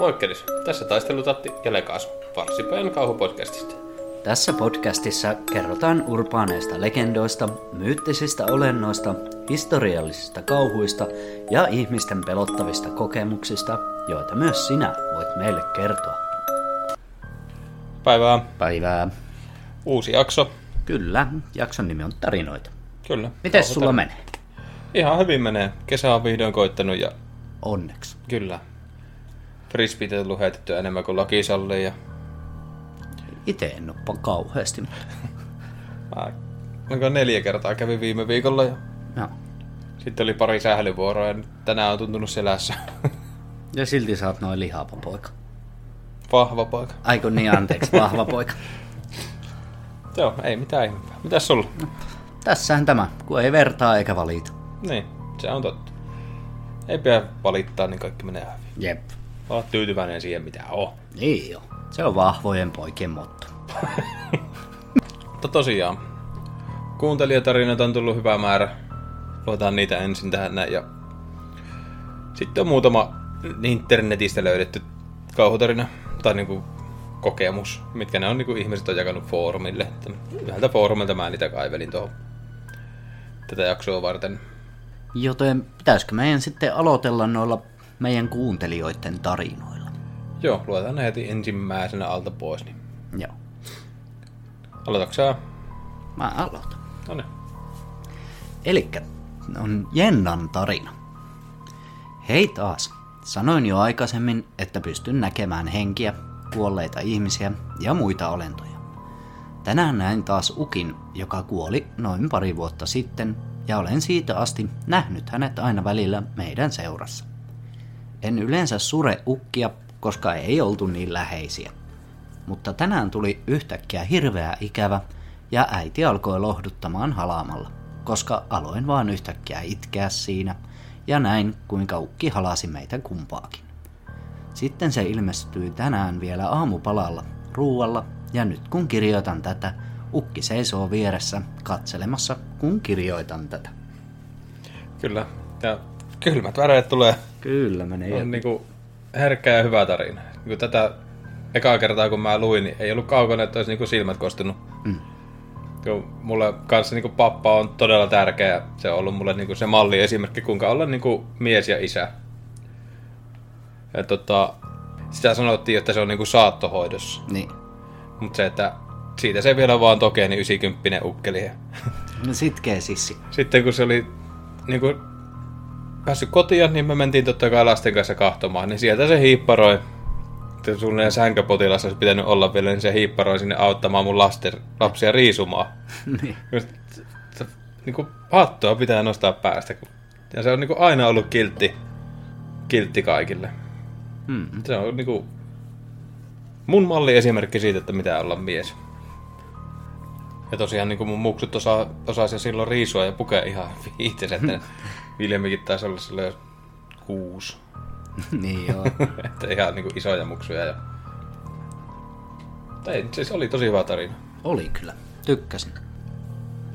Moikkelis, tässä taistelutatti ja Lekas, Varsipäin kauhupodcastista. Tässä podcastissa kerrotaan urbaaneista legendoista, myyttisistä olennoista, historiallisista kauhuista ja ihmisten pelottavista kokemuksista, joita myös sinä voit meille kertoa. Päivää, Päivää. uusi jakso. Kyllä, jakson nimi on Tarinoita. Kyllä. Kauhutar- sulla menee? Ihan hyvin menee. Kesä on vihdoin koittanut ja Onneksi. kyllä. Frisbeet on tullut heitettyä enemmän kuin laki sallii ja Itse en ole kauheasti, mä, onko neljä kertaa kävin viime viikolla ja no. sitten oli pari sählyvuoroa ja tänään on tuntunut selässä. Ja silti sä oot noin lihava poika. Vahva poika. Aiku niin, anteeksi, vahva poika. Joo, ei mitään ihmeempää. Mitäs sulla? Tässähän tämä, kun ei vertaa eikä valita. Niin, se on totta. Ei pidä valittaa, niin kaikki menee hyvin. Jep. Oot tyytyväinen siihen, mitä on. Niin jo. Se on vahvojen poikien motto. Mutta tosiaan, kuuntelijatarinoita on tullut hyvä määrä. Luetaan niitä ensin tähän näin. Ja sitten on muutama internetistä löydetty kauhutarina tai niinku kokemus, mitkä ne on niinku ihmiset on jakanut foorumille. Yhdeltä foorumilta mä niitä kaivelin tuohon tätä jaksoa varten. Joten pitäisikö meidän sitten aloitella noilla meidän kuuntelijoiden tarinoilla? Joo, luetaan ne heti ensimmäisenä alta pois. Niin. Joo. Aloitatko sä? Mä aloitan. No niin. Elikkä on Jennan tarina. Hei taas. Sanoin jo aikaisemmin, että pystyn näkemään henkiä, kuolleita ihmisiä ja muita olentoja. Tänään näin taas Ukin, joka kuoli noin pari vuotta sitten, ja olen siitä asti nähnyt hänet aina välillä meidän seurassa. En yleensä sure Ukkia, koska ei oltu niin läheisiä. Mutta tänään tuli yhtäkkiä hirveä ikävä, ja äiti alkoi lohduttamaan halaamalla, koska aloin vaan yhtäkkiä itkeä siinä, ja näin kuinka ukki halasi meitä kumpaakin. Sitten se ilmestyi tänään vielä aamupalalla, ruualla, ja nyt kun kirjoitan tätä, ukki seisoo vieressä katselemassa, kun kirjoitan tätä. Kyllä. Ja kylmät väreet tulee. Kyllä menee. On niinku herkkä ja hyvä tarina. Niinku tätä ekaa kertaa kun mä luin, niin ei ollut kaukana, että olisi niinku silmät kostunut. Mm. Kun mulle kanssa niinku pappa on todella tärkeä. Se on ollut mulle niinku se malli esimerkki, kuinka olla niinku mies ja isä. Ja tota, sitä sanottiin, että se on niinku saattohoidossa. Niin. Mutta se, että siitä se vielä vaan tokee, niin 90 ukkeli. No sitkeä sissi. Sitten kun se oli niin kuin, päässyt kotiin, niin me mentiin totta kai lasten kanssa kahtomaan, niin sieltä se hiipparoi. Suunnilleen sänkäpotilassa olisi pitänyt olla vielä, niin se hiipparoi sinne auttamaan mun lasten, lapsia riisumaan. niin. Just, niin kuin hattua pitää nostaa päästä. Ja se on niin kuin aina ollut kiltti, kiltti kaikille. Mm. Se on niin kuin mun malli esimerkki siitä, että mitä olla mies. Ja tosiaan niin kuin mun muksut osaa, osasi jo silloin riisua ja pukea ihan itsensä, että Viljamikin taisi olla jo kuusi. niin joo. että ihan niin kuin isoja muksuja. Ja... Tai siis oli tosi hyvä tarina. Oli kyllä. Tykkäsin.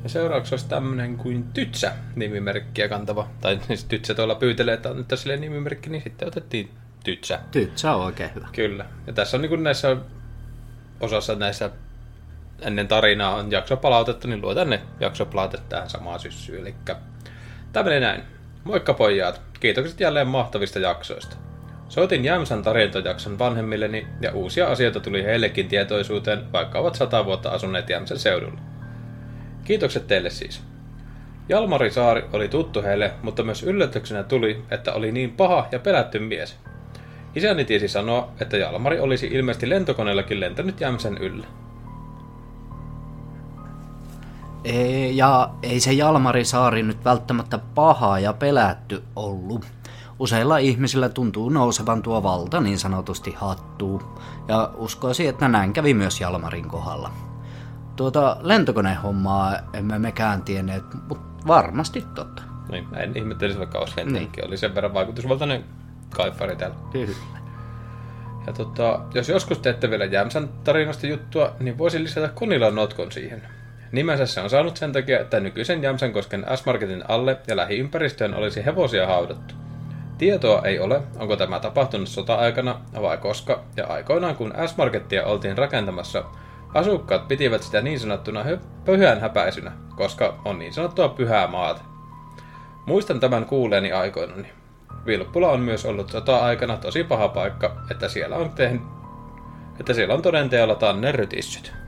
Ja seuraavaksi olisi tämmönen kuin Tytsä nimimerkkiä kantava. Tai siis Tytsä tuolla pyytelee, että on sille nimimerkki, niin sitten otettiin Tytsä. Tytsä on oikein hyvä. Kyllä. Ja tässä on niin kuin näissä osassa näissä ennen tarinaa on jaksopalautetta, niin luotan ne jaksopalautet tähän samaan syssyyn. Eli tämä menee näin. Moikka pojat, kiitokset jälleen mahtavista jaksoista. Soitin Jämsän tarintojakson vanhemmilleni ja uusia asioita tuli heillekin tietoisuuteen, vaikka ovat sata vuotta asuneet Jämsän seudulla. Kiitokset teille siis. Jalmari Saari oli tuttu heille, mutta myös yllätyksenä tuli, että oli niin paha ja pelätty mies. Isäni tiesi sanoa, että Jalmari olisi ilmeisesti lentokoneellakin lentänyt Jämsän yllä. Ei, ja ei se Jalmari Saari nyt välttämättä paha ja pelätty ollut. Useilla ihmisillä tuntuu nousevan tuo valta niin sanotusti hattuu, ja uskoisin, että näin kävi myös Jalmarin kohdalla. Tuota lentokonehommaa emme mekään tienneet, mutta varmasti totta. Niin, en ihmettelisi vaikka olisi lentänytkin. Oli sen verran vaikutusvaltainen kaifari täällä. Kyllä. Ja tota, jos joskus teette vielä Jämsän tarinasta juttua, niin voisin lisätä Konilan notkon siihen. Nimensä se on saanut sen takia, että nykyisen Jämsänkosken S-Marketin alle ja lähiympäristöön olisi hevosia haudattu. Tietoa ei ole, onko tämä tapahtunut sota-aikana vai koska, ja aikoinaan kun S-Markettia oltiin rakentamassa, asukkaat pitivät sitä niin sanottuna hö- pyhän häpäisynä, koska on niin sanottua pyhää maata. Muistan tämän kuuleeni aikoinani. Vilppula on myös ollut sota-aikana tosi paha paikka, että siellä on, tehnyt, että siellä on todenteolla tannen rytissyt.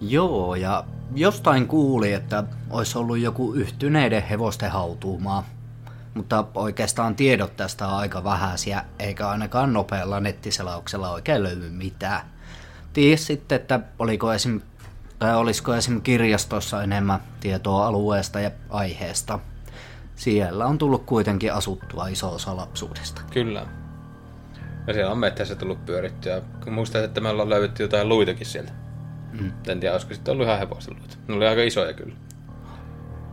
Joo, ja jostain kuuli, että olisi ollut joku yhtyneiden hevosten hautuumaa. Mutta oikeastaan tiedot tästä on aika vähäisiä, eikä ainakaan nopealla nettiselauksella oikein löydy mitään. Ties sitten, että oliko esim, tai olisiko esim. kirjastossa enemmän tietoa alueesta ja aiheesta. Siellä on tullut kuitenkin asuttua iso osa lapsuudesta. Kyllä. Ja siellä on metsässä tullut pyörittyä. Muistan, että me ollaan löydetty jotain luitakin sieltä. Mm. En tiedä, olisiko sitten ollut ihan hevosten luita. Ne oli aika isoja kyllä.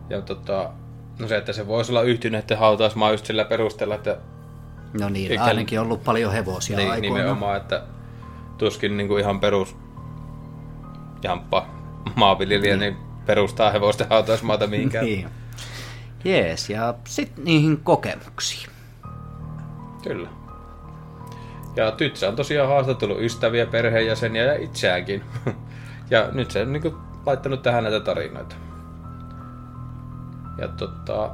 Ja tota, no se, että se voisi olla yhtyneiden hautausmaa just sillä perusteella, että No niin, Eikä- ainakin ollut paljon hevosia niin, aikoina. nimenomaan, että tuskin niin kuin ihan perus jamppa maanviljelijä, niin. niin perustaa hevosten hautausmaata mihinkään. Niin. Jees, ja sitten niihin kokemuksiin. Kyllä. Ja Tytsä on tosiaan haastatellut ystäviä, perheenjäseniä ja itseäänkin. Ja nyt se on niin laittanut tähän näitä tarinoita. Ja tota...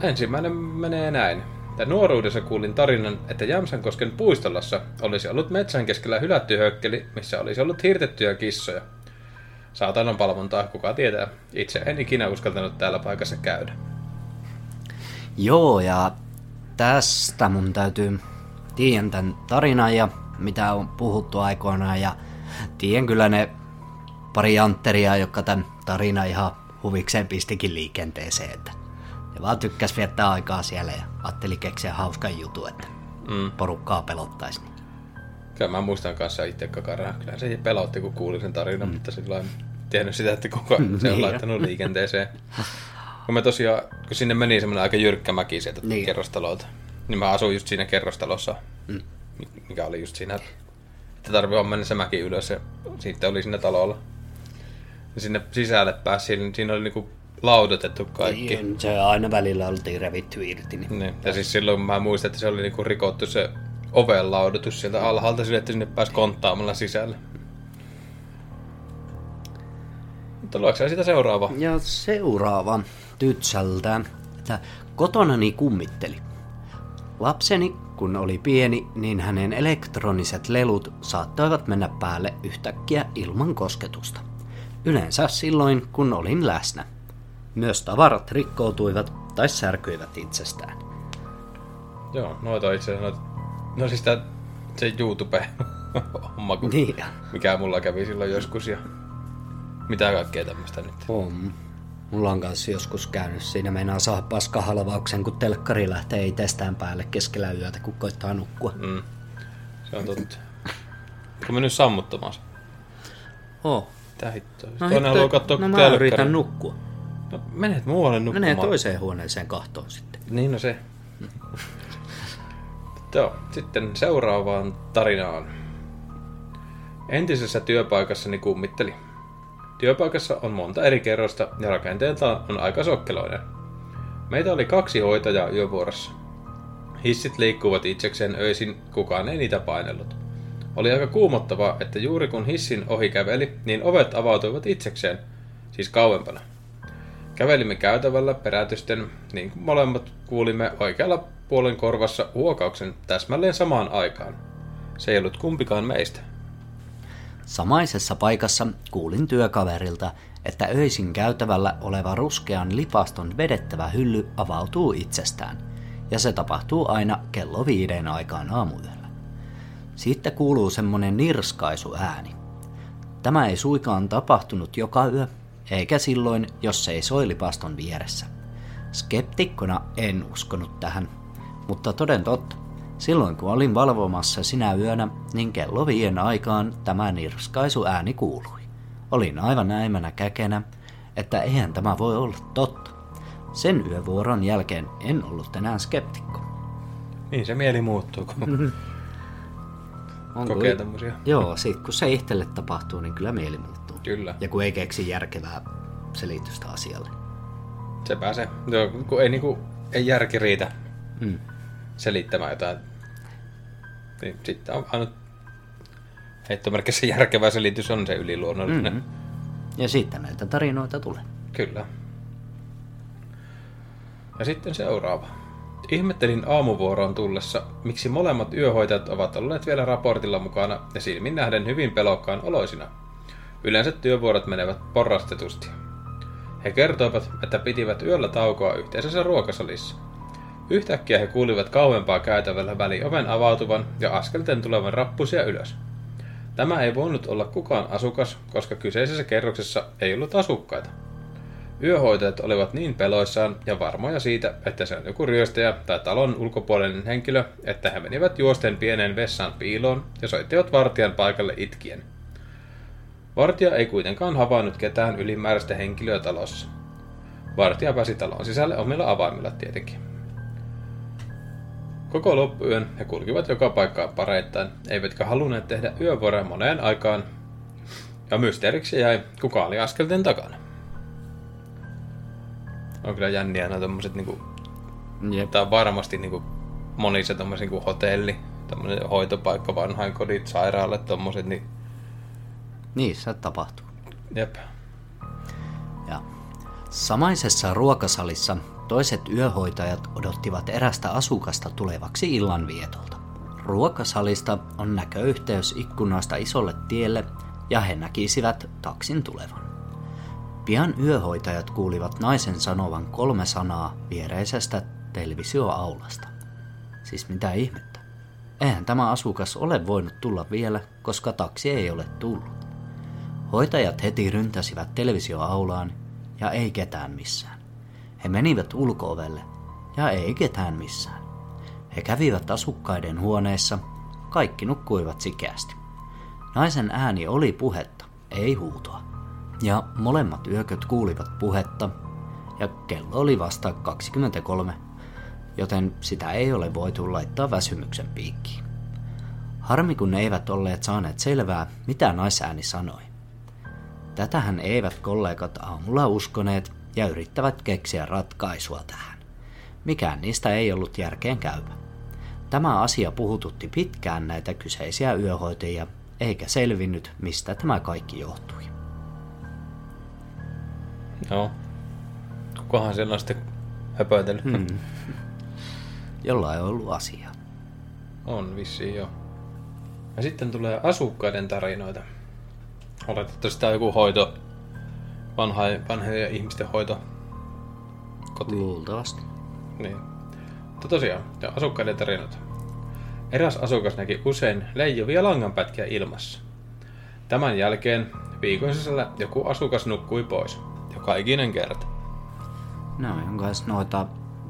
Ensimmäinen menee näin. Ja nuoruudessa kuulin tarinan, että Jämsänkosken puistolassa olisi ollut metsän keskellä hylätty hökkeli, missä olisi ollut hirtettyjä kissoja. Saatanan palvontaa, kuka tietää. Itse en ikinä uskaltanut täällä paikassa käydä. Joo, ja tästä mun täytyy tiedän tämän tarinan ja mitä on puhuttu aikoinaan ja tiedän kyllä ne pari jantteria, jotka tämän tarinan ihan huvikseen pistikin liikenteeseen, että ne vaan tykkäs viettää aikaa siellä ja ajatteli keksiä hauskan jutun, että Mm. porukkaa pelottaisi. Kyllä mä muistan kanssa itse kakarana. Kyllä se pelotti, kun kuulin sen tarinan, mm. mutta silloin en tiennyt sitä, että kuka se on Niin. laittanut liikenteeseen. Kun me tosiaan, kun sinne meni semmoinen aika jyrkkä mäki sieltä Niin. kerrostalolta, niin mä asuin just siinä kerrostalossa, Mm. Mikä oli just siinä, että tarvii vaan mennä se mäki ylös ja sitten oli siinä talolla. Ja sinne sisälle pääsi, niin siinä oli niinku laudotettu kaikki. Niin, Se aina välillä oltiin revitty irti. Niin. Niin. Ja siis silloin mä muistan, että se oli niinku rikottu se oven laudotus sieltä alhaalta sille, että sinne pääsi konttaamalla sisälle. Mutta luokse sitä seuraava. Ja seuraava tytsältä, että kotonani kummitteli. Lapseni, kun oli pieni, niin hänen elektroniset lelut saattoivat mennä päälle yhtäkkiä ilman kosketusta. Yleensä silloin, kun olin läsnä. Myös tavarat rikkoutuivat tai särkyivät itsestään. Joo, noita itse asiassa noita... No siis tää, se YouTube-homma, kun- Niin, mikä mulla kävi silloin joskus ja mitä kaikkea tämmöistä nyt. on. Mulla on kanssa joskus käynyt siinä, meinaa saa paskahalvauksen, kun telkkari lähtee itsestään päälle keskellä yötä, kun koittaa nukkua. Mm. Se on totta. Onko mennyt sammuttamaan se? Oh. Mitä hittoa? No, Toinen hitto- haluaa katsoa no mä yritän nukkua. No, menet muualle nukkumaan. Menee toiseen huoneeseen kahtoon sitten. Niin no se. Joo, sitten seuraavaan tarinaan. Entisessä työpaikassani kummitteli. Työpaikassa on monta eri kerrosta ja rakenteeltaan on aika sokkeloinen. Meitä oli kaksi hoitajaa yövuorossa. Hissit liikkuvat itsekseen öisin, kukaan ei niitä painellut. Oli aika kuumottavaa, että juuri kun hissin ohi käveli, niin ovet avautuivat itsekseen, siis kauempana. Kävelimme käytävällä perätysten, niin kuin molemmat kuulimme oikealla puolen korvassa huokauksen täsmälleen samaan aikaan. Se ei ollut kumpikaan meistä. Samaisessa paikassa kuulin työkaverilta, että öisin käytävällä oleva ruskean lipaston vedettävä hylly avautuu itsestään, ja se tapahtuu aina kello viiden aikaan aamuyöllä. Siitä kuuluu semmonen nirskaisu ääni. Tämä ei suikaan tapahtunut joka yö, eikä silloin, jos se ei soi lipaston vieressä. Skeptikkona en uskonut tähän, mutta toden totta. Silloin kun olin valvomassa sinä yönä, niin kello viien aikaan tämä nirskaisu ääni kuului. Olin aivan näimänä käkenä, että eihän tämä voi olla totta. Sen yövuoron jälkeen en ollut enää skeptikko. Niin se mieli muuttuu, kun On kokee kuin- tämmösiä. Joo, sit kun se itselle tapahtuu, niin kyllä mieli muuttuu. Kyllä, Ja kun ei keksi järkevää selitystä asialle. se pääsee. Joo, kun ei niinku ei järki riitä Mm. selittämään jotain. Niin sitten on ainut heittomerkissä järkevä selitys on se yliluonnollinen. Mm. Ja siitä näitä tarinoita tulee. Kyllä. Ja sitten seuraava. Ihmettelin aamuvuoroon tullessa, miksi molemmat yöhoitajat ovat olleet vielä raportilla mukana ja silmin nähden hyvin pelokkaan oloisina. Yleensä työvuorot menevät porrastetusti. He kertoivat, että pitivät yöllä taukoa yhteisessä ruokasalissa. Yhtäkkiä he kuulivat kauempaa käytävällä välioven avautuvan ja askelten tulevan rappusia ylös. Tämä ei voinut olla kukaan asukas, koska kyseisessä kerroksessa ei ollut asukkaita. Yöhoitajat olivat niin peloissaan ja varmoja siitä, että se on joku ryöstäjä tai talon ulkopuolinen henkilö, että he menivät juosten pieneen vessaan piiloon ja soittivat vartijan paikalle itkien. Vartija ei kuitenkaan havainnut ketään ylimääräistä henkilöä talossa. Vartija pääsi talon sisälle omilla avaimilla tietenkin. Koko loppuyön he kulkivat joka paikkaan pareittain, eivätkä halunneet tehdä yövuoroja moneen aikaan, ja mysteeriksi jäi, kuka oli askelten takana. On kyllä jänniä nämä tommoset niinku, Jep. tää on varmasti niinku monissa tommoset niinku hotelli, tommonen hoitopaikka, vanhainkodit, sairaalat, tommoset, niin Niissä tapahtuu. jep. Ja samaisessa ruokasalissa toiset yöhoitajat odottivat erästä asukasta tulevaksi illanvietolta. Ruokasalista on näköyhteys ikkunoista isolle tielle ja he näkisivät taksin tulevan. Pian yöhoitajat kuulivat naisen sanovan kolme sanaa viereisestä televisioaulasta. Siis mitä ihmettä? Eihän tämä asukas ole voinut tulla vielä, koska taksi ei ole tullut. Hoitajat heti ryntäsivät televisioaulaan ja ei ketään missään. He menivät ulkoovelle ja ei ketään missään. He kävivät asukkaiden huoneissa, kaikki nukkuivat sikeästi. Naisen ääni oli puhetta, ei huutoa. Ja molemmat yököt kuulivat puhetta, ja kello oli vasta 23, joten sitä ei ole voitu laittaa väsymyksen piikkiin. Harmi kun ne eivät olleet saaneet selvää, mitä naisääni sanoi. Tätähän eivät kollegat aamulla uskoneet ja yrittävät keksiä ratkaisua tähän. Mikään niistä ei ollut järkeen käypä. Tämä asia puhututti pitkään näitä kyseisiä yöhoitajia, eikä selvinnyt, mistä tämä kaikki johtui. Joo. Kukahan siellä on sitten höpötellyt? Hmm. Jolla on ollut asiaa. On vissiin jo. Ja sitten tulee asukkaiden tarinoita. Oletettavasti tämä on joku hoito, vanha, vanhojen ihmisten hoito. Koti. Luultavasti. Niin. Mutta tosiaan, ja asukkaiden tarinoita. Eräs asukas näki usein leijuvia langanpätkiä ilmassa. Tämän jälkeen viikon sisällä joku asukas nukkui pois. Joka ikinen kerta. No, on kanssa noita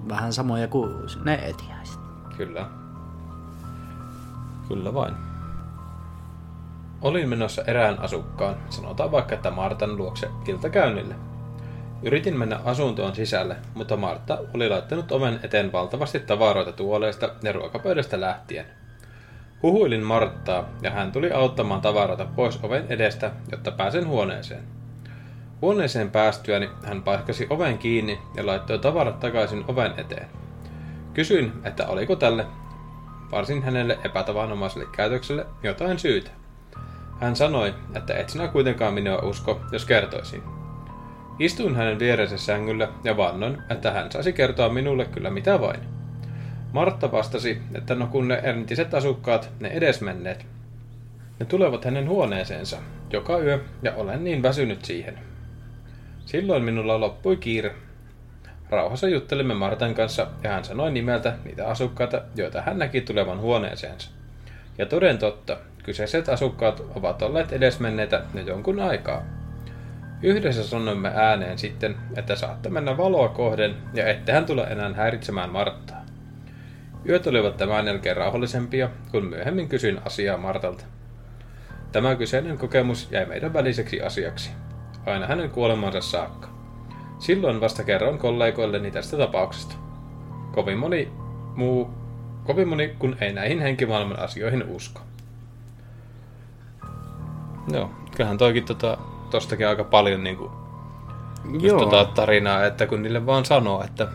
vähän samoja kuin ne etiäiset. Kyllä. Kyllä vain. Olin menossa erään asukkaan, sanotaan vaikka että Martan luokse iltakäynnille. Yritin mennä asuntoon sisälle, mutta Martta oli laittanut oven eteen valtavasti tavaroita tuoleista ja ruokapöydästä lähtien. Huhuilin Marttaa ja hän tuli auttamaan tavaroita pois oven edestä, jotta pääsen huoneeseen. Huoneeseen päästyäni hän paiskasi oven kiinni ja laittoi tavarat takaisin oven eteen. Kysyin, että oliko tälle varsin hänelle epätavanomaiselle käytökselle jotain syytä. Hän sanoi, että et sinä kuitenkaan minua usko, jos kertoisin. Istuin hänen vierensä sängyllä ja vannoin, että hän saisi kertoa minulle kyllä mitä vain. Martta vastasi, että no kun ne entiset asukkaat, ne edesmenneet, ne tulevat hänen huoneeseensa joka yö ja olen niin väsynyt siihen. Silloin minulla loppui kiire. Rauhassa juttelimme Martan kanssa ja hän sanoi nimeltä niitä asukkaita, joita hän näki tulevan huoneeseensa. Ja toden totta, kyseiset asukkaat ovat olleet edesmenneitä jo jonkun aikaa. Yhdessä sanoimme ääneen sitten, että saatte mennä valoa kohden ja ettehän tule enää häiritsemään Marttaa. Yöt olivat tämän jälkeen rauhallisempia, kun myöhemmin kysyin asiaa Martalta. Tämä kyseinen kokemus jäi meidän väliseksi asiaksi, aina hänen kuolemansa saakka. Silloin vasta kerroin kollegoilleni tästä tapauksesta. Kovin moni muu, kovin moni kun ei näihin henkimaailman asioihin usko. Joo, kyllähän toikin tota, tostakin aika paljon niinku, just Joo. tota tarinaa, että kun niille vaan sanoo, että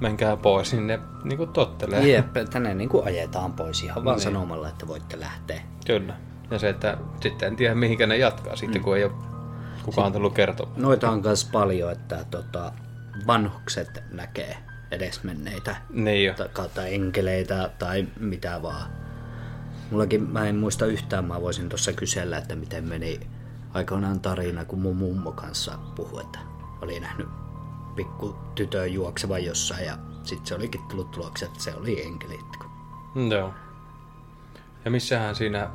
menkää pois, niin ne niin kuin tottelee. Jep, että ne niin kuin ajetaan pois ihan vaan Niin. sanomalla, että voitte lähteä. Kyllä. Ja se, että sitten en tiedä mihinkä ne jatkaa sitten, kun ei ole kukaan tullut kertomaan. Noita on myös paljon, että tota, vanhukset näkee edesmenneitä Niin jo. tai kautta enkeleitä tai mitä vaan. Mullakin, mä en muista yhtään, mä voisin tuossa kysellä, että miten meni aikoinaan tarina, kun mun mummo kanssa puhui, että oli nähnyt pikku tytön juoksevan jossain ja sitten se olikin tullut tuloksi, että se oli enkeliitko. Mm, Joo. Ja missähän siinä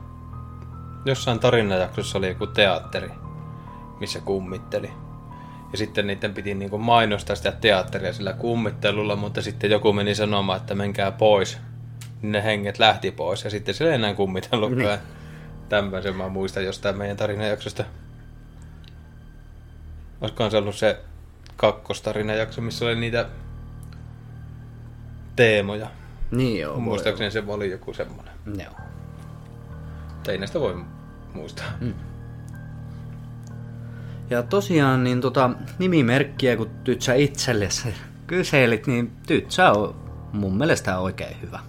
jossain tarinajaksossa oli joku teatteri, missä kummitteli. Ja sitten niiden piti niinku mainostaa sitä teatteria sillä kummittelulla, mutta sitten joku meni sanomaan, että menkää pois. Niin ne henget lähti pois ja sitten se ei enää kummitellutkaan. Tämmöisen mä muistan jostain meidän tarinajaksosta. Olisikohan se ollut se kakkotarinajakso, missä oli niitä teemoja. Niin joo, Muistaakseni se oli joku semmoinen. Joo. Mutta ei näistä voi muistaa. Mm. Ja tosiaan niin tota, nimimerkkiä, kun Tytsä itsellesi kyselit, niin Tytsä on mun mielestä oikein hyvä.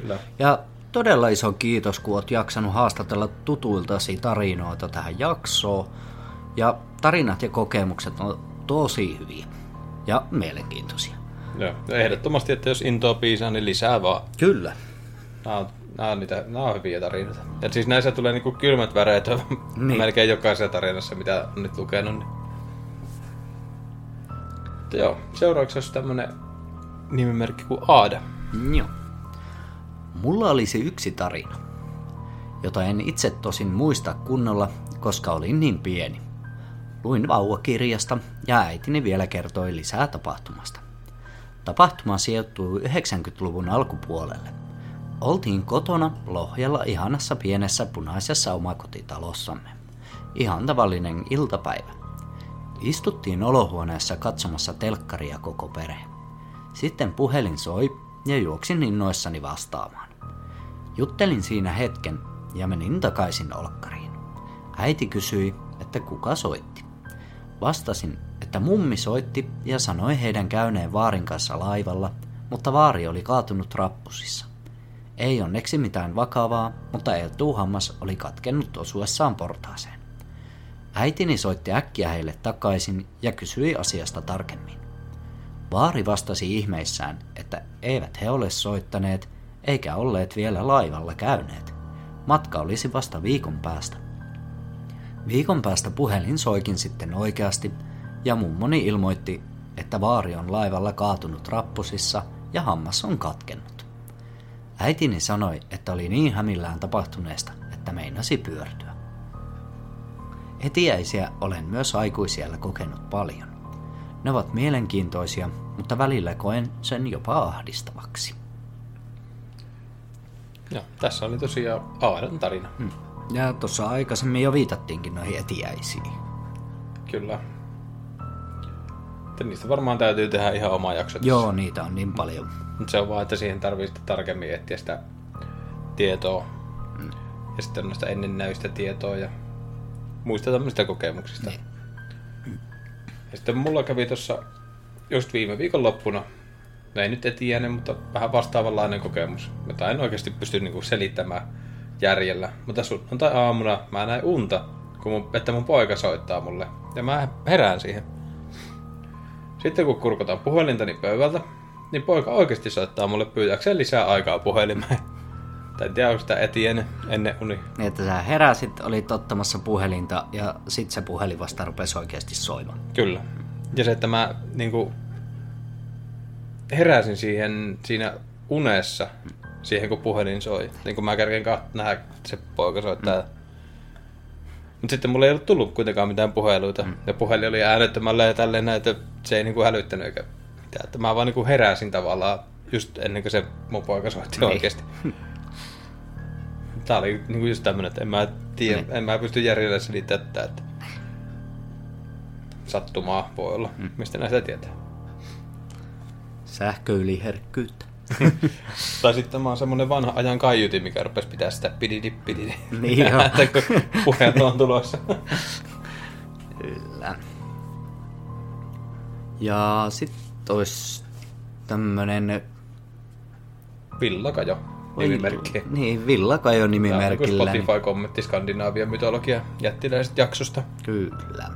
Kyllä. Ja todella iso kiitos, kun oot jaksanut haastatella tutuiltasi tarinoita tähän jaksoon. Ja tarinat ja kokemukset on tosi hyviä ja mielenkiintoisia. Joo. Ehdottomasti, että jos intoa piisaa, niin lisää vaan. Kyllä. Nämä on, nämä on, niitä, nämä on hyviä tarinoita. Ja siis näissä tulee niinku kylmät väreet Niin. melkein jokaisessa tarinassa, mitä on nyt lukenut. Niin. Mutta joo, seuraavaksi olisi tämmönen nimimerkki kuin Aada. Joo. Mulla olisi yksi tarina, jota en itse tosin muista kunnolla, koska olin niin pieni. Luin vauvakirjasta ja äitini vielä kertoi lisää tapahtumasta. Tapahtuma sijoittuu 90-luvun alkupuolelle. Oltiin kotona Lohjalla ihanassa pienessä punaisessa omakotitalossamme. Ihan tavallinen iltapäivä. Istuttiin olohuoneessa katsomassa telkkaria koko perhe. Sitten puhelin soi ja juoksin innoissani vastaamaan. Juttelin siinä hetken ja menin takaisin olkkariin. Äiti kysyi, että kuka soitti. Vastasin, että mummi soitti ja sanoi heidän käyneen vaarin kanssa laivalla, mutta vaari oli kaatunut rappusissa. Ei onneksi mitään vakavaa, mutta etuhammas oli katkennut osuessaan portaaseen. Äitini soitti äkkiä heille takaisin ja kysyi asiasta tarkemmin. Vaari vastasi ihmeissään, että eivät he ole soittaneet eikä olleet vielä laivalla käyneet. Matka olisi vasta viikon päästä. Viikon päästä puhelin soikin sitten oikeasti ja mummoni ilmoitti, että vaari on laivalla kaatunut rappusissa ja hammas on katkennut. Äitini sanoi, että oli niin hämillään tapahtuneesta, että meinasi pyörtyä. Etiäisiä olen myös aikuisiellä kokenut paljon. Ne ovat mielenkiintoisia, mutta välillä koen sen jopa ahdistavaksi. Joo, tässä oli tosiaan Aadan tarina. Hmm. Ja tuossa aikaisemmin jo viitattiinkin noihin etiäisiin. Kyllä. Mutta niistä varmaan täytyy tehdä ihan oma jakso. tässä. Joo, niitä on niin paljon. Mutta se on vaan, että siihen tarvii sitten tarkemmin etsiä sitä tietoa. Hmm. Ja sitten on näistä ennennäystä tietoa ja muista tämmöisistä kokemuksista. Niin. Ja sitten mulla kävi tuossa just viime viikon loppuna, no ei nyt etiäinen, mutta vähän vastaavanlainen kokemus, jota en oikeasti pysty niinku selittämään järjellä. Mutta sunnuntai-aamuna mä näin unta, kun mun, että mun poika soittaa mulle. Ja mä herään siihen. Sitten kun kurkotaan puhelintani pöydältä, niin poika oikeasti soittaa mulle pyytääkseen lisää aikaa puhelimeen. Tai en tiedä, onko sitä etiäinen ennen uni. Niin, että sä heräsit, olit ottamassa puhelinta ja sit se puhelin vasta rupesi oikeasti soimaan. Kyllä. Ja se, että mä niinku heräsin siihen siinä unessa, siihen kun puhelin soi. Niin kun mä kerken kat- nähdä, se poika soittaa. Mm. Mutta sitten mulla ei ollut tullut kuitenkaan mitään puheluita. Mm. Ja puhelin oli äänettömällä ja tälleen näin, että se ei niinku hälyttänyt eikä mitään. Että mä vaan niinku heräsin tavallaan just ennen kuin se mun poika soitti Niin. oikeasti. Tää oli niinku just tämmönen, että en mä tiedä, Niin. en mä pysty järjellä selittämään tätä, että sattumaa voi olla, mm. mistä näistä tietää. Sähköyliherkkyyttä. Tai sitten mä oon semmonen vanha ajan kaiutin, mikä rupesi pitää sitä pididi pididi. Niin joo. kun puheet on tulossa. Kyllä. Ja sitten olisi tämmönen... Villakajo nimimerkki. Niin, Villakajo nimimerkillä. Tämä Spotify-kommentti Skandinaavian mytologia jättiläisestä jaksosta. Kyllä.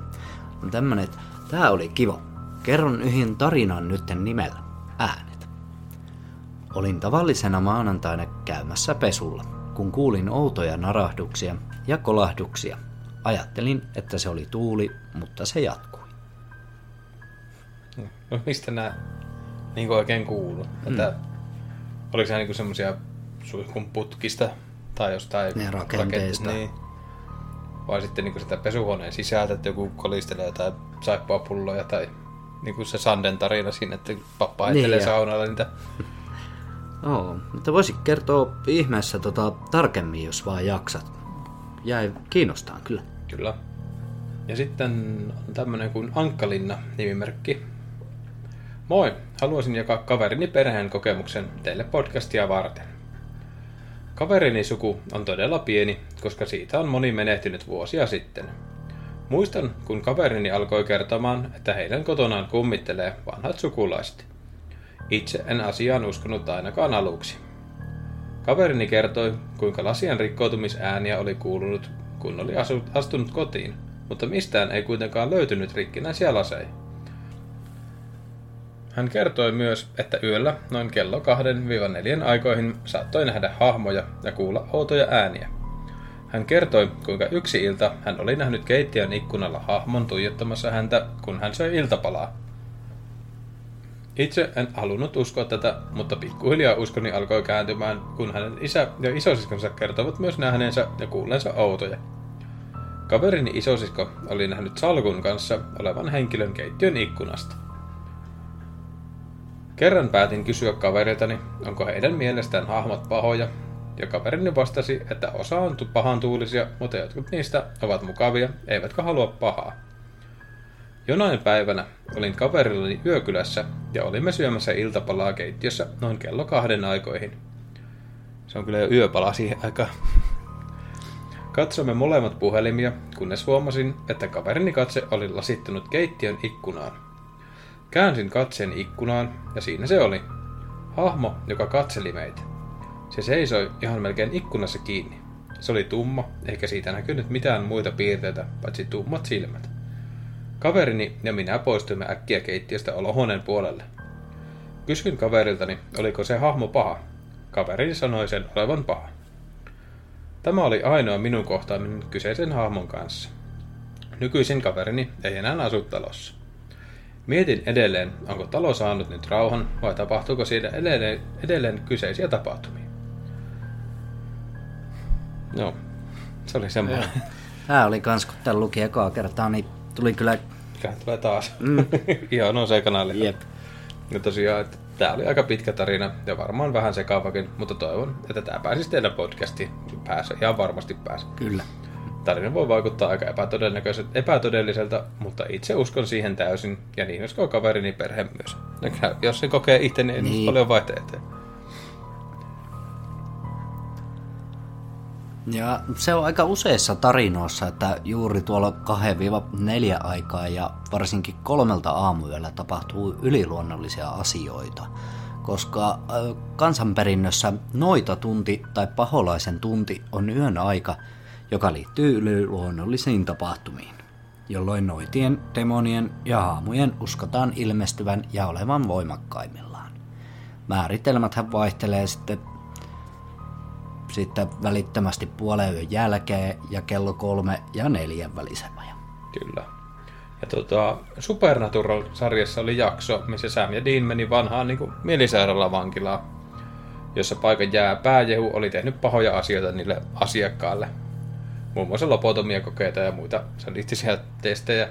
No tämmönen, tää oli kiva. Kerron yhden tarinan nytten nimellä. Äänet. Olin tavallisena maanantaina käymässä pesulla, kun kuulin outoja narahduksia ja kolahduksia. Ajattelin, että se oli tuuli, mutta se jatkui. No mistä nämä niin oikein kuuluu? Mm. Että, oliko se niin semmoisia suihkun putkista tai jostain ne rakenteista. Niin. Vai sitten niin sitä pesuhuoneen sisältä, että joku kolistelee jotain saippuapulloja tai niin kuin se Sanden tarina siinä, että pappa niin, saunalla niitä. Joo, mutta voisi kertoa ihmeessä tota, tarkemmin, jos vaan jaksat. Jäi kiinnostaa kyllä. Kyllä. Ja sitten on tämmönen kuin Ankkalinna nimimerkki. Moi! Haluaisin jakaa kaverini perheen kokemuksen teille podcastia varten. Kaverini suku on todella pieni, koska siitä on moni menehtynyt vuosia sitten. Muistan, kun kaverini alkoi kertomaan, että heidän kotonaan kummittelee vanhat sukulaiset. Itse en asiaan uskonut ainakaan aluksi. Kaverini kertoi, kuinka lasien rikkoutumisääniä oli kuulunut, kun oli astunut kotiin, mutta mistään ei kuitenkaan löytynyt rikkinäisiä laseja. Hän kertoi myös, että yöllä noin kello 2-4 aikoihin saattoi nähdä hahmoja ja kuulla outoja ääniä. Hän kertoi, kuinka yksi ilta hän oli nähnyt keittiön ikkunalla hahmon tuijottamassa häntä, kun hän söi iltapalaa. Itse en halunnut uskoa tätä, mutta pikkuhiljaa uskoni alkoi kääntymään, kun hänen isä ja isosiskonsa kertovat myös nähneensä ja kuulleensa outoja. Kaverini isosisko oli nähnyt salkun kanssa olevan henkilön keittiön ikkunasta. Kerran päätin kysyä kaveriltani, onko heidän mielestään hahmot pahoja, ja kaverini vastasi, että osa on pahan tuulisia, mutta jotkut niistä ovat mukavia, eivätkä halua pahaa. Jonain päivänä olin kaverillani yökylässä ja olimme syömässä iltapalaa keittiössä noin kello kahden aikoihin. Se on kyllä jo yöpala siihen aikaan. Katsomme molemmat puhelimia, kunnes huomasin, että kaverini katse oli lasittunut keittiön ikkunaan. Käänsin katseen ikkunaan ja siinä se oli. Hahmo, joka katseli meitä. Se seisoi ihan melkein ikkunassa kiinni. Se oli tumma, eikä siitä näkynyt mitään muita piirteitä, paitsi tummat silmät. Kaverini ja minä poistuimme äkkiä keittiöstä olohuoneen puolelle. Kysyin kaveriltani, oliko se hahmo paha. Kaverini sanoi sen olevan paha. Tämä oli ainoa minun kohtaaminen kyseisen hahmon kanssa. Nykyisin kaverini ei enää asu talossa. Mietin edelleen, onko talo saanut nyt rauhan vai tapahtuuko siitä edelleen, edelleen kyseisiä tapahtumia. Joo, se oli semmoinen. Tämä oli kans, kun tämän luki ekaa kertaa, niin tuli kyllä... Mikä tulee taas. Mm. Ihan on se kanali. Jep. Ja tosiaan, että tämä oli aika pitkä tarina ja varmaan vähän sekaavakin, mutta toivon, että tämä pääsisi teidän podcastiin. Pääsee, ihan varmasti pääsee. Kyllä. Tarina voi vaikuttaa aika epätodelliselta, mutta itse uskon siihen täysin, ja niin uskoo kaverini perhe myös. Jos se kokee itse, niin, niin. paljon vaihtoehtoja. Ja se on aika useissa tarinoissa, että juuri tuolla 2-4 aikaa ja varsinkin kolmelta aamuyöllä tapahtuu yliluonnollisia asioita. Koska kansanperinnössä noita tunti tai paholaisen tunti on yön aika, joka liittyy yliluonnollisiin tapahtumiin, jolloin noitien, demonien ja haamujen uskotaan ilmestyvän ja olevan voimakkaimmillaan. Määritelmäthän vaihtelee sitten sitten välittömästi puolen yön jälkeen ja kello kolme ja neljän välisenä. Kyllä. Ja tota, Supernatural-sarjassa oli jakso, missä Sam ja Dean meni vanhaan niin mielisairaalavankilaan, jossa paikan jää pääjehu oli tehnyt pahoja asioita niille asiakkaille. Muun muassa lopotomia kokeita ja muita sadistisia testejä.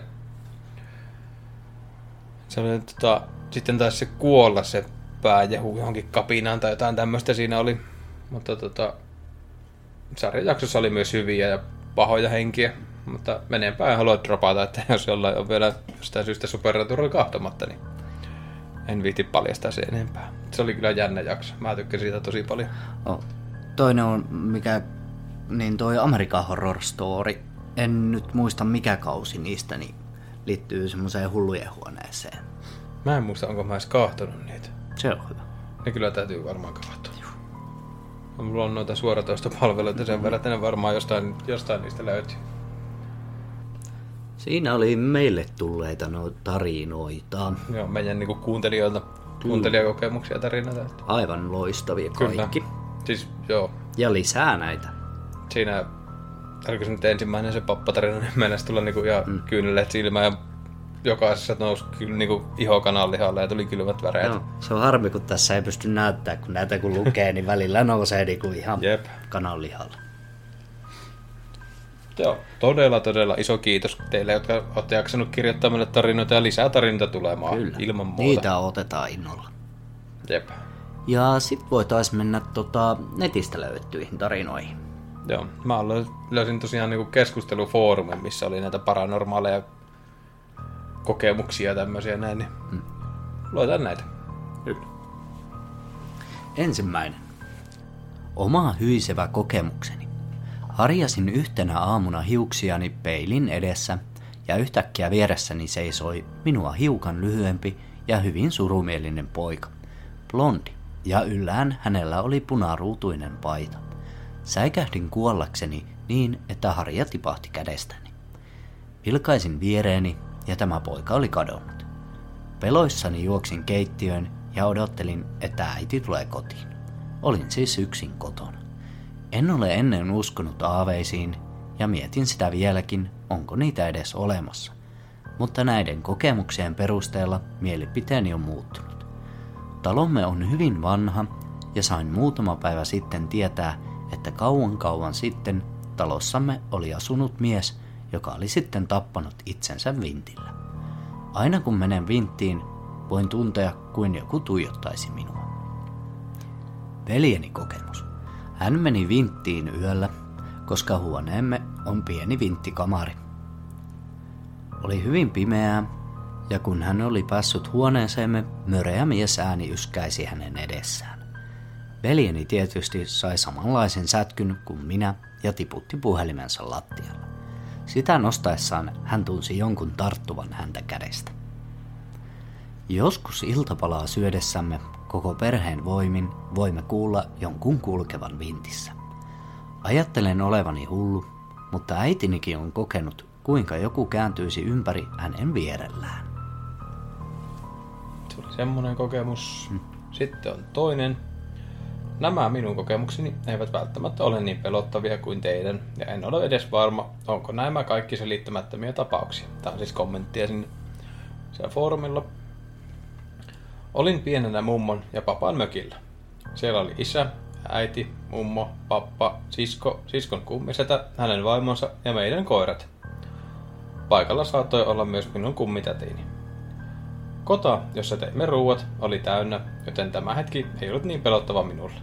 Se oli, tota, sitten taisi se kuolla se pääjehu johonkin kapinaan tai jotain tämmöistä siinä oli. Mutta tota, sarjajaksossa oli myös hyviä ja pahoja henkiä, mutta menenpä en halua dropata, että jos jollain on vielä jostain syystä Supernatural kahtomatta, niin en viiti paljastaa se enempää. Se oli kyllä jännä jakso. Mä tykkäsin siitä tosi paljon. Oh. Toinen on, mikä, niin toi American Horror Story. En nyt muista mikä kausi niistä, niin liittyy semmoiseen hullujen huoneeseen. Mä en muista, onko mä edes kahtonut niitä. Se on hyvä. Ne kyllä täytyy varmaan kavata. Mulla on noita suoratoistopalveluita sen verran, että ne varmaan jostain, jostain niistä löytyy. Siinä oli meille tulleita no tarinoita. Joo, meidän niinku kuuntelijoilta, kuuntelijakokemuksia ja tarinoita. Aivan loistavia Kyllä. kaikki. Siis joo, Ja lisää näitä. Siinä, oliko se nyt ensimmäinen se pappatarina, niin mennessä tulla niinku ihan mm. kyyneleet silmään ja jokaisessa nousi kyllä niinku iho kananlihalle ja tuli kylmät väreet. Joo, se on harmi, kun tässä ei pysty näyttää, kun näitä kun lukee, niin välillä nousee niinku ihan Jep. kananlihalle. Joo, todella todella iso kiitos teille, jotka olette jaksanut kirjoittaa meille tarinoita ja lisää tarinoita tulemaan Kyllä, ilman muuta. niitä otetaan innolla. Jep. Ja sit voitais mennä tota, netistä löydettyihin tarinoihin. Joo, mä lö- löysin tosiaan niinku keskustelufoorumin, missä oli näitä paranormaaleja kokemuksia ja tämmöisiä näin, niin mm. luetaan näitä. Kyllä. Ensimmäinen. Oma hyisevä kokemukseni. Harjasin yhtenä aamuna hiuksiani peilin edessä ja yhtäkkiä vieressäni seisoi minua hiukan lyhyempi ja hyvin surumielinen poika. Blondi ja yllään hänellä oli punaruutuinen paita. Säikähdin kuollakseni niin, että harja tipahti kädestäni. Vilkaisin viereeni ja tämä poika oli kadonnut. Peloissani juoksin keittiöön ja odottelin, että äiti tulee kotiin. Olin siis yksin kotona. En ole ennen uskonut aaveisiin ja mietin sitä vieläkin, onko niitä edes olemassa. Mutta näiden kokemuksien perusteella mielipiteeni on muuttunut. Talomme on hyvin vanha ja sain muutama päivä sitten tietää, että kauan kauan sitten talossamme oli asunut mies, joka oli sitten tappanut itsensä vintillä. Aina kun menen vinttiin, voin tuntea kuin joku tuijottaisi minua. Veljeni kokemus. Hän meni vinttiin yöllä, koska huoneemme on pieni vinttikamari. Oli hyvin pimeää, ja kun hän oli päässyt huoneeseemme, möreä mies ääni yskäisi hänen edessään. Veljeni tietysti sai samanlaisen sätkyn kuin minä ja tiputti puhelimensa lattialla. Sitä nostaessaan hän tunsi jonkun tarttuvan häntä kädestä. Joskus iltapalaa syödessämme koko perheen voimin voimme kuulla jonkun kulkevan vintissä. Ajattelen olevani hullu, mutta äitinikin on kokenut, kuinka joku kääntyisi ympäri hänen vierellään. Se oli semmonen kokemus. Sitten on toinen. Nämä minun kokemukseni eivät välttämättä ole niin pelottavia kuin teidän, ja en ole edes varma, onko nämä kaikki selittämättömiä tapauksia. Tämä on siis kommenttia sinne siellä foorumilla. Olin pienenä mummon ja papan mökillä. Siellä oli isä, äiti, mummo, pappa, sisko, siskon kummisetä, hänen vaimonsa ja meidän koirat. Paikalla saattoi olla myös minun kummitätini. Kota, jossa teimme ruuat, oli täynnä, joten tämä hetki ei ollut niin pelottava minulle.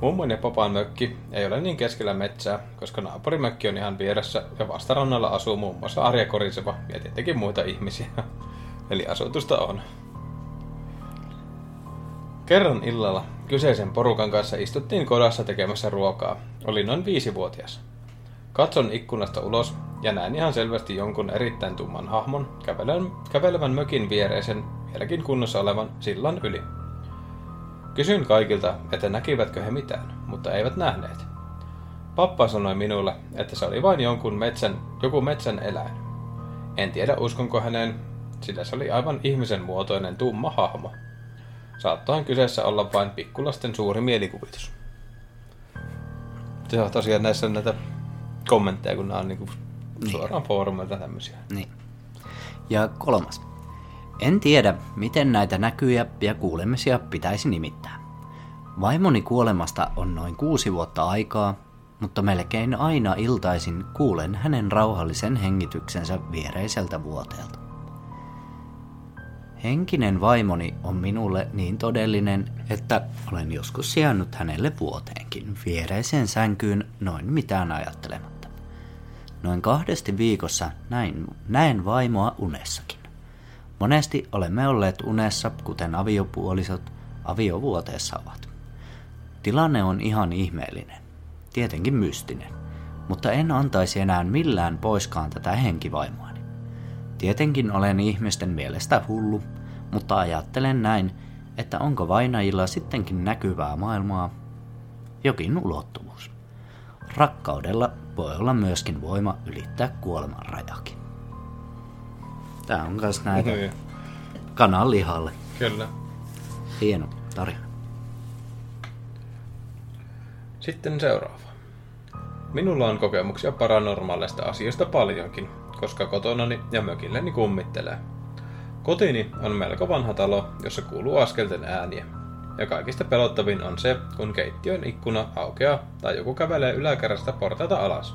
Mummon ja papan mökki ei ole niin keskellä metsää, koska naapurimökki on ihan vieressä ja vastarannalla asuu muun muassa Arja Koriseva ja tietenkin muita ihmisiä. Eli asutusta on. Kerran illalla kyseisen porukan kanssa istuttiin kodassa tekemässä ruokaa. Olin noin viisivuotias. Katson ikkunasta ulos ja näen ihan selvästi jonkun erittäin tumman hahmon kävelevän, kävelevän mökin viereisen, vieläkin kunnossa olevan sillan yli. Kysyin kaikilta, että näkivätkö he mitään, mutta eivät nähneet. Pappa sanoi minulle, että se oli vain jonkun metsän, joku metsän eläin. En tiedä uskonko häneen, sillä se oli aivan ihmisen muotoinen tumma hahmo. Saattohan kyseessä olla vain pikkulasten suuri mielikuvitus. Joo, tosiaan näissä on näitä kommentteja, kun nämä on niinku suoraan foorumilta tämmöisiä. Niin. Ja kolmas. En tiedä, miten näitä näkyjä ja kuulemisia pitäisi nimittää. Vaimoni kuolemasta on noin kuusi vuotta aikaa, mutta melkein aina iltaisin kuulen hänen rauhallisen hengityksensä viereiseltä vuoteelta. Henkinen vaimoni on minulle niin todellinen, että olen joskus sijainnut hänelle vuoteenkin viereiseen sänkyyn noin mitään ajattelematta. Noin kahdesti viikossa näin, näen vaimoa unessakin. Monesti olemme olleet unessa, kuten aviopuolisot aviovuoteessa ovat. Tilanne on ihan ihmeellinen, tietenkin mystinen, mutta en antaisi enää millään poiskaan tätä henkivaimoani. Tietenkin olen ihmisten mielestä hullu, mutta ajattelen näin, että onko vainajilla sittenkin näkyvää maailmaa jokin ulottuvuus. Rakkaudella voi olla myöskin voima ylittää kuoleman rajakin. Tää on myös näitä Niin, kanan lihalle. Kyllä. Hieno tarina. Sitten seuraava. Minulla on kokemuksia paranormaaleista asioista paljonkin, koska kotonani ja mökilleni kummittelee. Kotini on melko vanha talo, jossa kuuluu askelten ääniä. Ja kaikista pelottavin on se, kun keittiön ikkuna aukeaa tai joku kävelee yläkerrasta portaita alas.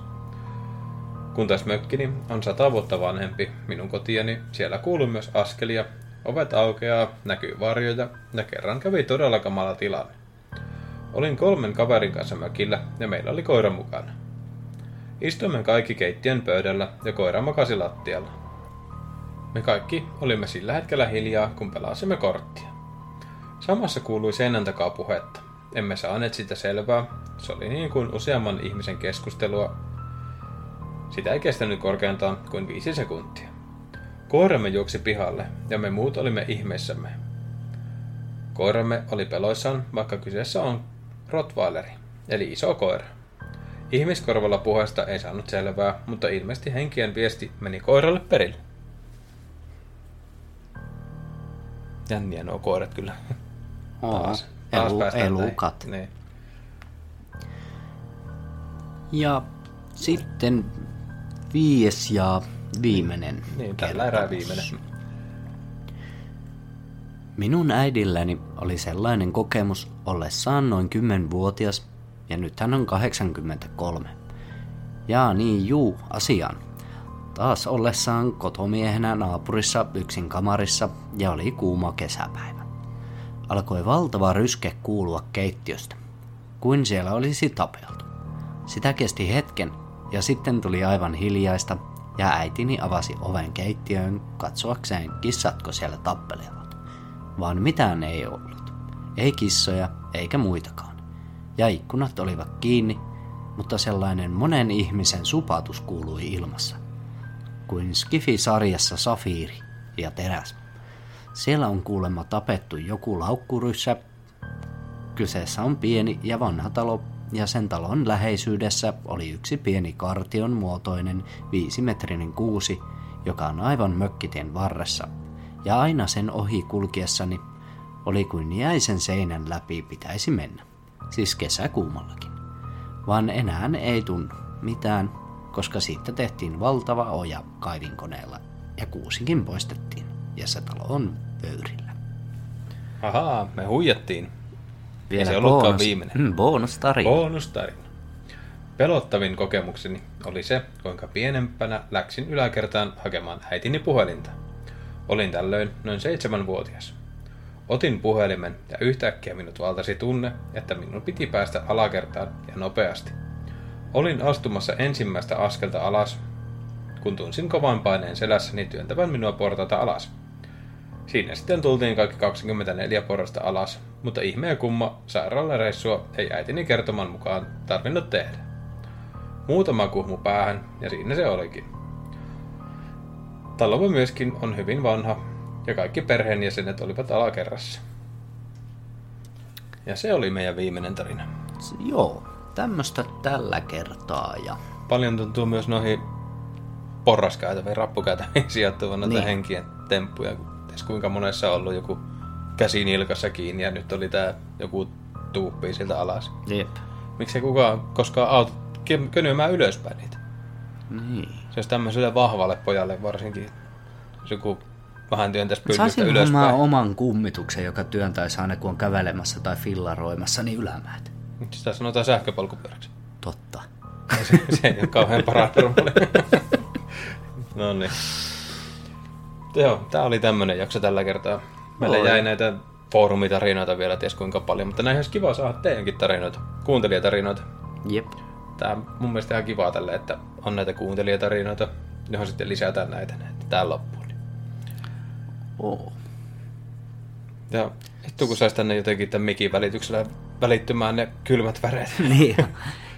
Kun taas mökkini on sata vuotta vanhempi, minun kotiani, siellä kuuluu myös askelia, ovet aukeaa, näkyy varjoja ja kerran kävi todella kamala tilanne. Olin kolmen kaverin kanssa mökillä ja meillä oli koira mukana. Istuimme kaikki keittiön pöydällä ja koira makasi lattialla. Me kaikki olimme sillä hetkellä hiljaa, kun pelasimme korttia. Samassa kuului seinän takaa puhetta. Emme saaneet sitä selvää. Se oli niin kuin useamman ihmisen keskustelua. Sitä ei kestänyt korkeintaan kuin viisi sekuntia. Koiramme juoksi pihalle ja me muut olimme ihmeissämme. Koiramme oli peloissaan, vaikka kyseessä on Rottweileri, eli iso koira. Ihmiskorvalla puheesta ei saanut selvää, mutta ilmeisesti henkien viesti meni koiralle perille. Jänniä nuo koirat kyllä. Taas, elukat. Niin. Ja sitten viies ja viimeinen. Niin, tällä erää viimeinen. Minun äidilläni oli sellainen kokemus ollessaan noin 10-vuotias, ja nyt hän on 83. Jaa niin, juu, asiaan. Taas ollessaan kotomiehenä naapurissa yksin kamarissa ja oli kuuma kesäpäivä. Alkoi valtava ryske kuulua keittiöstä, kuin siellä olisi tapeltu. Sitä kesti hetken ja sitten tuli aivan hiljaista ja äitini avasi oven keittiöön katsoakseen kissatko siellä tappelevat. Vaan mitään ei ollut. Ei kissoja eikä muitakaan. Ja ikkunat olivat kiinni, mutta sellainen monen ihmisen supatus kuului ilmassa. Kuin Skifi-sarjassa Safiiri ja Teräs. Siellä on kuulemma tapettu joku laukkuryssä. Kyseessä on pieni ja vanha talo ja sen talon läheisyydessä oli yksi pieni kartion muotoinen viisimetrinen kuusi, joka on aivan mökkitien varressa. Ja aina sen ohi kulkiessani oli kuin jäisen seinän läpi pitäisi mennä. Siis kesäkuumallakin. Vaan enää ei tunnu mitään, koska siitä tehtiin valtava oja kaivinkoneella ja kuusikin poistettiin. Ja se talo on vöyrillä. Ahaa, me huijattiin. Ei se ollutkaan viimeinen. Mm, bonustarina. Bonustarina. Pelottavin kokemukseni oli se, kuinka pienempänä läksin yläkertaan hakemaan äitini puhelinta. Olin tällöin noin seitsemänvuotias. Otin puhelimen ja yhtäkkiä minut valtasi tunne, että minun piti päästä alakertaan ja nopeasti. Olin astumassa ensimmäistä askelta alas, kun tunsin kovan paineen selässäni työntävän minua portaita alas. Siinä sitten tultiin kaikki 24 porrasta alas, mutta ihme ja kumma sairaalareissua ei äitini kertoman mukaan tarvinnut tehdä. Muutama kuhmu päähän ja siinä se olikin. Talomme myöskin on hyvin vanha ja kaikki perheenjäsenet olivat alakerrassa. Ja se oli meidän viimeinen tarina. Joo, tämmöstä tällä kertaa ja Paljon tuntuu myös noihin porraskäytäviin, rappukäytäviin sijoittuvan noita Niin. henkien temppuja. Ties kuinka monessa on ollut joku käsi nilkassa kiinni ja nyt oli tää joku tuuppi siltä alas. Jep. Miksei kukaan koskaan auta könymään ylöspäin niitä? Niin. Se olisi tämmöiselle vahvalle pojalle varsinkin, joku vähän työntäisi pyllystä Saisin ylöspäin. oman kummituksen, joka työntäisi aina kun on kävelemässä tai fillaroimassa, niin ylämäät. Sitä sanotaan sähköpolkupyöräksi. Totta. se, se ei ole kauhean paranormaali. no niin. Joo, tää oli tämmönen jakso tällä kertaa. Meille Oli. jäi näitä foorumitarinoita vielä ties kuinka paljon, mutta näin olisi kiva saada teidänkin tarinoita, kuuntelijatarinoita. Jep. Tää on mun mielestä ihan kiva tälle, että on näitä kuuntelijatarinoita, johon sitten lisätään näitä, näitä tää loppuun. Oo. Ja vittu kun saisi tänne jotenkin tämän mikin välityksellä välittymään ne kylmät väreet. niin. Ja,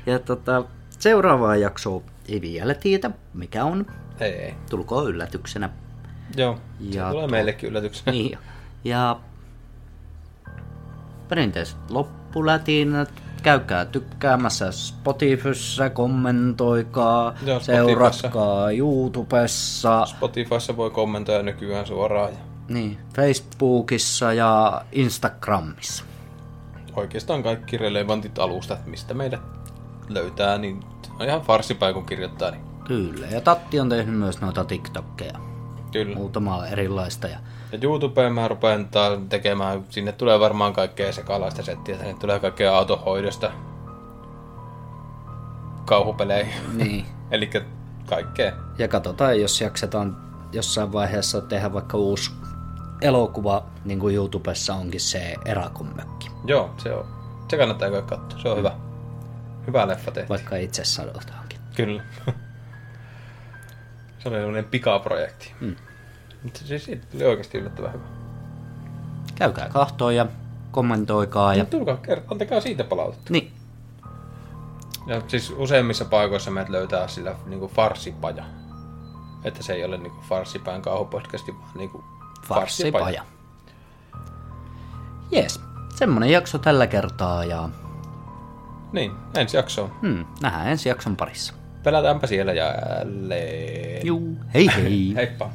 ja tota, seuraavaa jaksoa ei vielä tiedä, mikä on. ei, ei. Tulkoon yllätyksenä. Joo, se Ja tulee tuo- meillekin yllätyksenä. Niin. Ja perinteiset loppulätinät. Käykää tykkäämässä Spotifyssä, kommentoikaa, Joo, seuratkaa YouTubessa, Spotifyssa voi kommentoida nykyään suoraan. Ja niin, Facebookissa ja Instagramissa. oikeastaan kaikki relevantit alustat, mistä meidät löytää, niin on ihan farsipäin kun kirjoittaa. Niin Kyllä, ja Tatti on tehnyt myös noita TikTokkeja, kyllä. muutamaa erilaista. Ja Ja YouTubeen mä rupean tekemään, sinne tulee varmaan kaikkea sekalaista settiä, sinne tulee kaikkea autohoidosta kauhupeleihin. niin, Eli kaikkea. Ja katsotaan, jos jaksetaan jossain vaiheessa tehdä vaikka uusi elokuva, niin kuin YouTubessa onkin se Erakonmökki, Joo, se on. Se kannattaa käydä katsoa. Se on hyvä. Hyvä leffa tehty. vaikka itse sanotaankin. Kyllä. se oli sellainen pikaprojekti. Mm. Mutta se siitä tuli oikeasti yllättävän hyvä. Käykää kahtoon ja kommentoikaa. Ja... Tulkaa kertoa, antakaa siitä palautetta. Niin, Ja siis useimmissa paikoissa meidät löytää sillä niinku farsipaja. Että se ei ole niinku farsipään kauhupodcasti, vaan niinku farssipaja. Jes, semmonen jakso tällä kertaa ja Niin, ensi jaksoon. hmm, nähdään ensi jakson parissa. Pelätäänpä siellä jälleen. Juu, hei hei! Heippa.